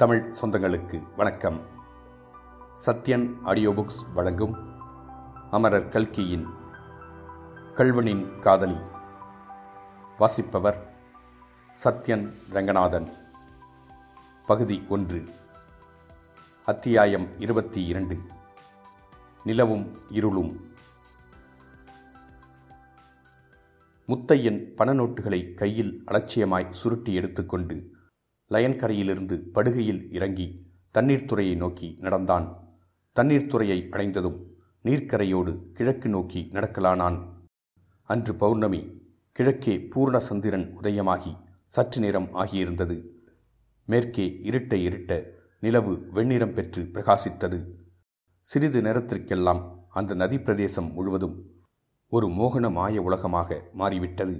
தமிழ் சொந்தங்களுக்கு வணக்கம். Sathyan audio books வழங்கும் அமரர் கல்கியின் கல்வனின் காதலி. வாசிப்பவர் சத்யன் ரங்கநாதன். பகுதி ஒன்று. அத்தியாயம் இருபத்தி இரண்டு. நிலவும் இருளும். முத்தையன் பண நோட்டுகளை கையில் அலட்சியமாய் சுருட்டி எடுத்துக்கொண்டு லயன்கரையிலிருந்து படுகையில் இறங்கி தண்ணீர் துறையை நோக்கி நடந்தான். தண்ணீர் துறையை அடைந்ததும் நீர்க்கரையோடு கிழக்கு நோக்கி நடக்கலானான். அன்று பௌர்ணமி கிழக்கே பூர்ண சந்திரன் உதயமாகி சற்று நேரம் ஆகியிருந்தது. மேற்கே இருட்ட இருட்ட நிலவு வெண்ணிறம் பெற்று பிரகாசித்தது. சிறிது நேரத்திற்கெல்லாம் அந்த நதி பிரதேசம் முழுவதும் ஒரு மோகன மாய உலகமாக மாறிவிட்டது.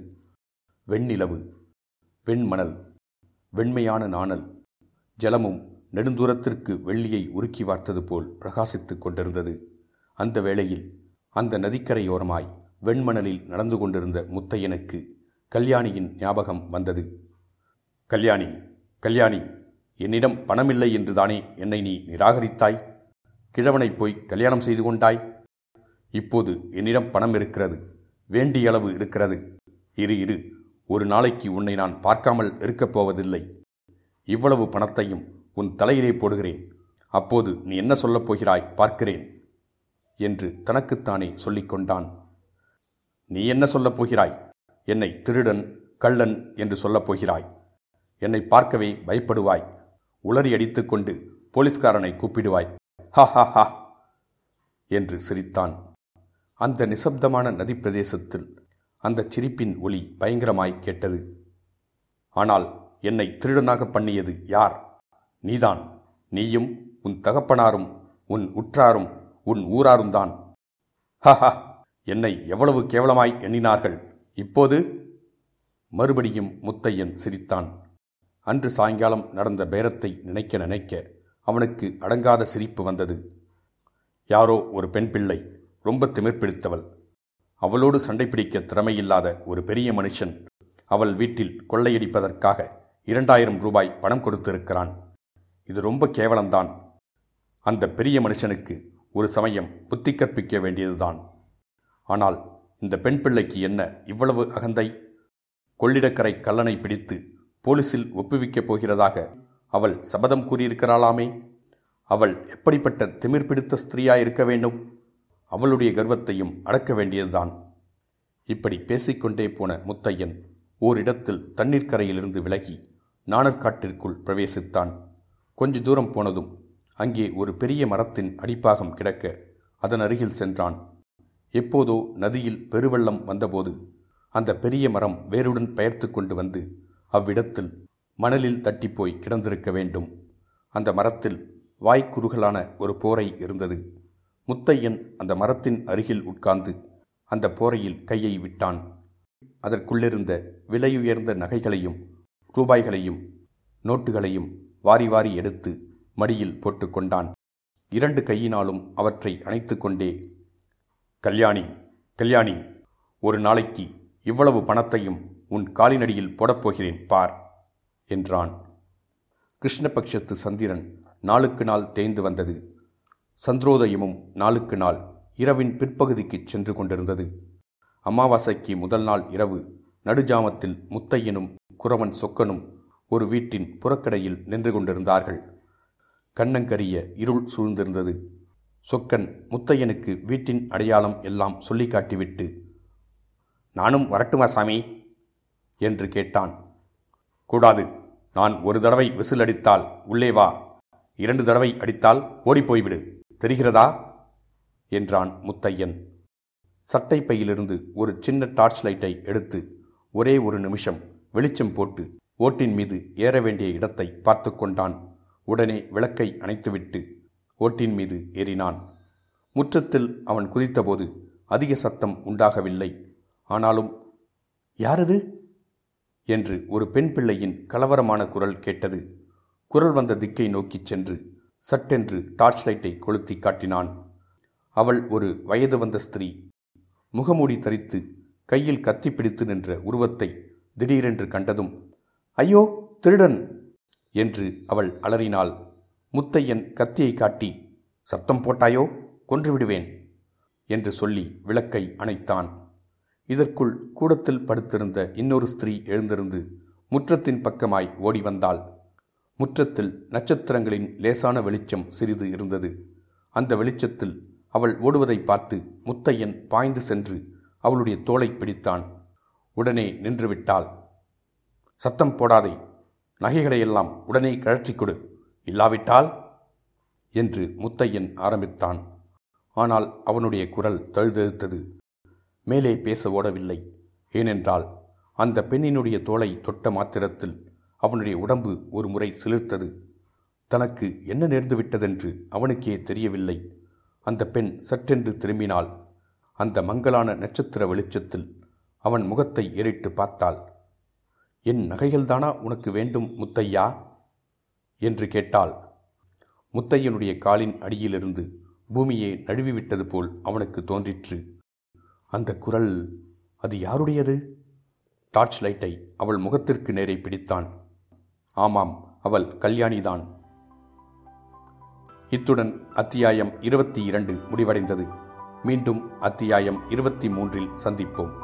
வெண்ணிலவு வெண்மணல் வெண்மையான நாணல். ஜலமும் நெடுந்தூரத்திற்கு வெள்ளியை உருக்கி வார்த்தது போல் பிரகாசித்துக் கொண்டிருந்தது. அந்த வேளையில் அந்த நதிக்கரையோரமாய் வெண்மணலில் நடந்து கொண்டிருந்த முத்தையனுக்கு கல்யாணியின் ஞாபகம் வந்தது. கல்யாணி கல்யாணி என்னிடம் பணமில்லை என்றுதானே என்னை நீ நிராகரித்தாய்? கிழவனைப் போய் கல்யாணம் செய்து கொண்டாய்? இப்போது என்னிடம் பணம் இருக்கிறது வேண்டிய அளவு இருக்கிறது. இரு இரு ஒரு நாளைக்கு உன்னை நான் பார்க்காமல் இருக்கப் போவதில்லை. இவ்வளவு பணத்தையும் உன் தலையிலே போடுகிறேன். அப்போது நீ என்ன சொல்லப் போகிறாய் பார்க்கிறேன் என்று தனக்குத்தானே சொல்லிக்கொண்டான் நீ என்ன சொல்லப் போகிறாய்? என்னை திருடன் கள்ளன் என்று சொல்லப் போகிறாய். என்னை பார்க்கவே பயப்படுவாய். உளறி அடித்துக்கொண்டு போலீஸ்காரனை கூப்பிடுவாய். ஹா ஹா ஹா என்று சிரித்தான். அந்த நிசப்தமான நதி பிரதேசத்தில் அந்த சிரிப்பின் ஒலி பயங்கரமாய் கேட்டது. ஆனால் என்னை திருடனாக பண்ணியது யார்? நீதான். நீயும் உன் தகப்பனாரும் உன் உற்றாரும் உன் ஊராரும் தான். ஹஹா! என்னை எவ்வளவு கேவலமாய் எண்ணினார்கள். இப்போது? மறுபடியும் முத்தையன் சிரித்தான். அன்று சாயங்காலம் நடந்த பேரத்தை நினைக்க நினைக்க அவனுக்கு அடங்காத சிரிப்பு வந்தது. யாரோ ஒரு பெண் பிள்ளை ரொம்ப திமிர்பிடித்தவள். அவளோடு சண்டை பிடிக்க திறமையில்லாத ஒரு பெரிய மனுஷன் அவள் வீட்டில் கொள்ளையடிப்பதற்காக இரண்டாயிரம் ரூபாய் பணம் கொடுத்திருக்கிறான். இது ரொம்ப கேவலம்தான். அந்த பெரிய மனுஷனுக்கு ஒரு சமயம் புத்தி கற்பிக்க வேண்டியதுதான். ஆனால் இந்த பெண் பிள்ளைக்கு என்ன இவ்வளவு அகந்தை? கொள்ளிடக்கரை கல்லனை பிடித்து போலீசில் ஒப்புவிக்கப் போகிறதாக அவள் சபதம் கூறியிருக்கிறாளாமே? அவள் எப்படிப்பட்ட திமிர் பிடித்த ஸ்திரீயாயிருக்க வேண்டும்? அவளுடைய கர்வத்தையும் அடக்க வேண்டியதுதான். இப்படி பேசிக்கொண்டே போன முத்தையன் ஓரிடத்தில் தண்ணீர் கரையிலிருந்து விலகி நாணற்காட்டிற்குள் பிரவேசித்தான். கொஞ்ச தூரம் போனதும் அங்கே ஒரு பெரிய மரத்தின் அடிப்பாகம் கிடக்க அதன் அருகில் சென்றான். எப்போதோ நதியில் பெருவெள்ளம் வந்தபோது அந்த பெரிய மரம் வேருடன் பெயர்த்து கொண்டு வந்து அவ்விடத்தில் மணலில் தட்டிப்போய் கிடந்திருக்க வேண்டும். அந்த மரத்தில் வாய்க்குறுகலான ஒரு போரை இருந்தது. முத்தையன் அந்த மரத்தின் அருகில் உட்கார்ந்து அந்த போரையில் கையை விட்டான். அதற்குள்ளிருந்த விலையுயர்ந்த நகைகளையும் ரூபாய்களையும் நோட்டுகளையும் வாரி வாரி எடுத்து மடியில் போட்டுக்கொண்டான் இரண்டு கையினாலும் அவற்றை அணைத்து கொண்டே கல்யாணி கல்யாணி ஒரு நாளைக்கு இவ்வளவு பணத்தையும் உன் காலினடியில் போடப்போகிறேன் பார் என்றான். கிருஷ்ணபக்ஷத்து சந்திரன் நாளுக்கு நாள் தேய்ந்து வந்தது. சந்திரோதயமும் நாளுக்கு நாள் இரவின் பிற்பகுதிக்கு சென்று கொண்டிருந்தது. அமாவாசைக்கு முதல் நாள் இரவு நடுஜாமத்தில் முத்தையனும் குறவன் சொக்கனும் ஒரு வீட்டின் புறக்கடையில் நின்று கொண்டிருந்தார்கள். கண்ணங்கரிய இருள் சூழ்ந்திருந்தது. சொக்கன் முத்தையனுக்கு வீட்டின் அடையாளம் எல்லாம் சொல்லி காட்டிவிட்டு நானும் வரட்டுமா சாமி? என்று கேட்டான். கூடாது. நான் ஒரு தடவை விசில் அடித்தால் உள்ளே வா. இரண்டு தடவை அடித்தால் ஓடிப்போய்விடு தெரிகிறதா? என்றான் முத்தையன். சட்டை பையிலிருந்து ஒரு சின்ன டார்ச் லைட்டை எடுத்து ஒரே ஒரு நிமிஷம் வெளிச்சம் போட்டு ஓட்டின் மீது ஏற வேண்டிய இடத்தை பார்த்து கொண்டான். உடனே விளக்கை அணைத்துவிட்டு ஓட்டின் மீது ஏறினான். முற்றத்தில் அவன் குதித்தபோது அதிக சத்தம் உண்டாகவில்லை. ஆனாலும் யாரது? என்று ஒரு பெண் பிள்ளையின் கலவரமான குரல் கேட்டது. குரல் வந்த திக்கை நோக்கிச் சென்று சட்டென்று டார்ச் லைட்டை கொளுத்தி காட்டினான். அவள் ஒரு வயது வந்த ஸ்திரீ. முகமூடி தரித்து கையில் கத்தி பிடித்து நின்ற உருவத்தை திடீரென்று கண்டதும் ஐயோ திருடன்! என்று அவள் அலறினாள். முத்தையன் கத்தியை காட்டி சத்தம் போட்டாயோ? கொன்றுவிடுவேன் என்று சொல்லி விளக்கை அணைத்தான். இதற்குள் கூடத்தில் படுத்திருந்த இன்னொரு ஸ்திரீ எழுந்திருந்து முற்றத்தின் பக்கமாய் ஓடி வந்தாள். முற்றத்தில் நட்சத்திரங்களின் லேசான வெளிச்சம் சிறிது இருந்தது. அந்த வெளிச்சத்தில் அவள் ஓடுவதை பார்த்து முத்தையன் பாய்ந்து சென்று அவளுடைய தோளை பிடித்தான். உடனே நின்றுவிட்டாள். சத்தம் போடாதே. நகைகளையெல்லாம் உடனே கழற்றிக் கொடு. இல்லாவிட்டால்? என்று முத்தையன் ஆரம்பித்தான். ஆனால் அவனுடைய குரல் தழுதழுத்தது. மேலே பேச ஓடவில்லை. ஏனென்றால் அந்த பெண்ணினுடைய தோளை தொட்ட மாத்திரத்தில் அவனுடைய உடம்பு ஒரு முறை சிலிர்த்தது. தனக்கு என்ன நேர்ந்து விட்டதென்று அவனுக்கே தெரியவில்லை. அந்த பெண் சற்றென்று திரும்பினாள். அந்த மங்கலான நட்சத்திர வெளிச்சத்தில் அவன் முகத்தை ஏறிட்டு பார்த்தாள். என் நகைகள்தானா உனக்கு வேண்டும் முத்தையா? என்று கேட்டாள். முத்தையனுடைய காலின் அடியிலிருந்து பூமியை நழுவிவிட்டது போல் அவனுக்கு தோன்றிற்று. அந்த குரல் அது யாருடையது? டார்ச் லைட்டை. அவள் முகத்திற்கு நேரே பிடித்தான். ஆமாம் அவள் கல்யாணிதான். இத்துடன் அத்தியாயம் இருபத்தி இரண்டு முடிவடைந்தது. மீண்டும் அத்தியாயம் இருபத்தி மூன்றில் சந்திப்போம்.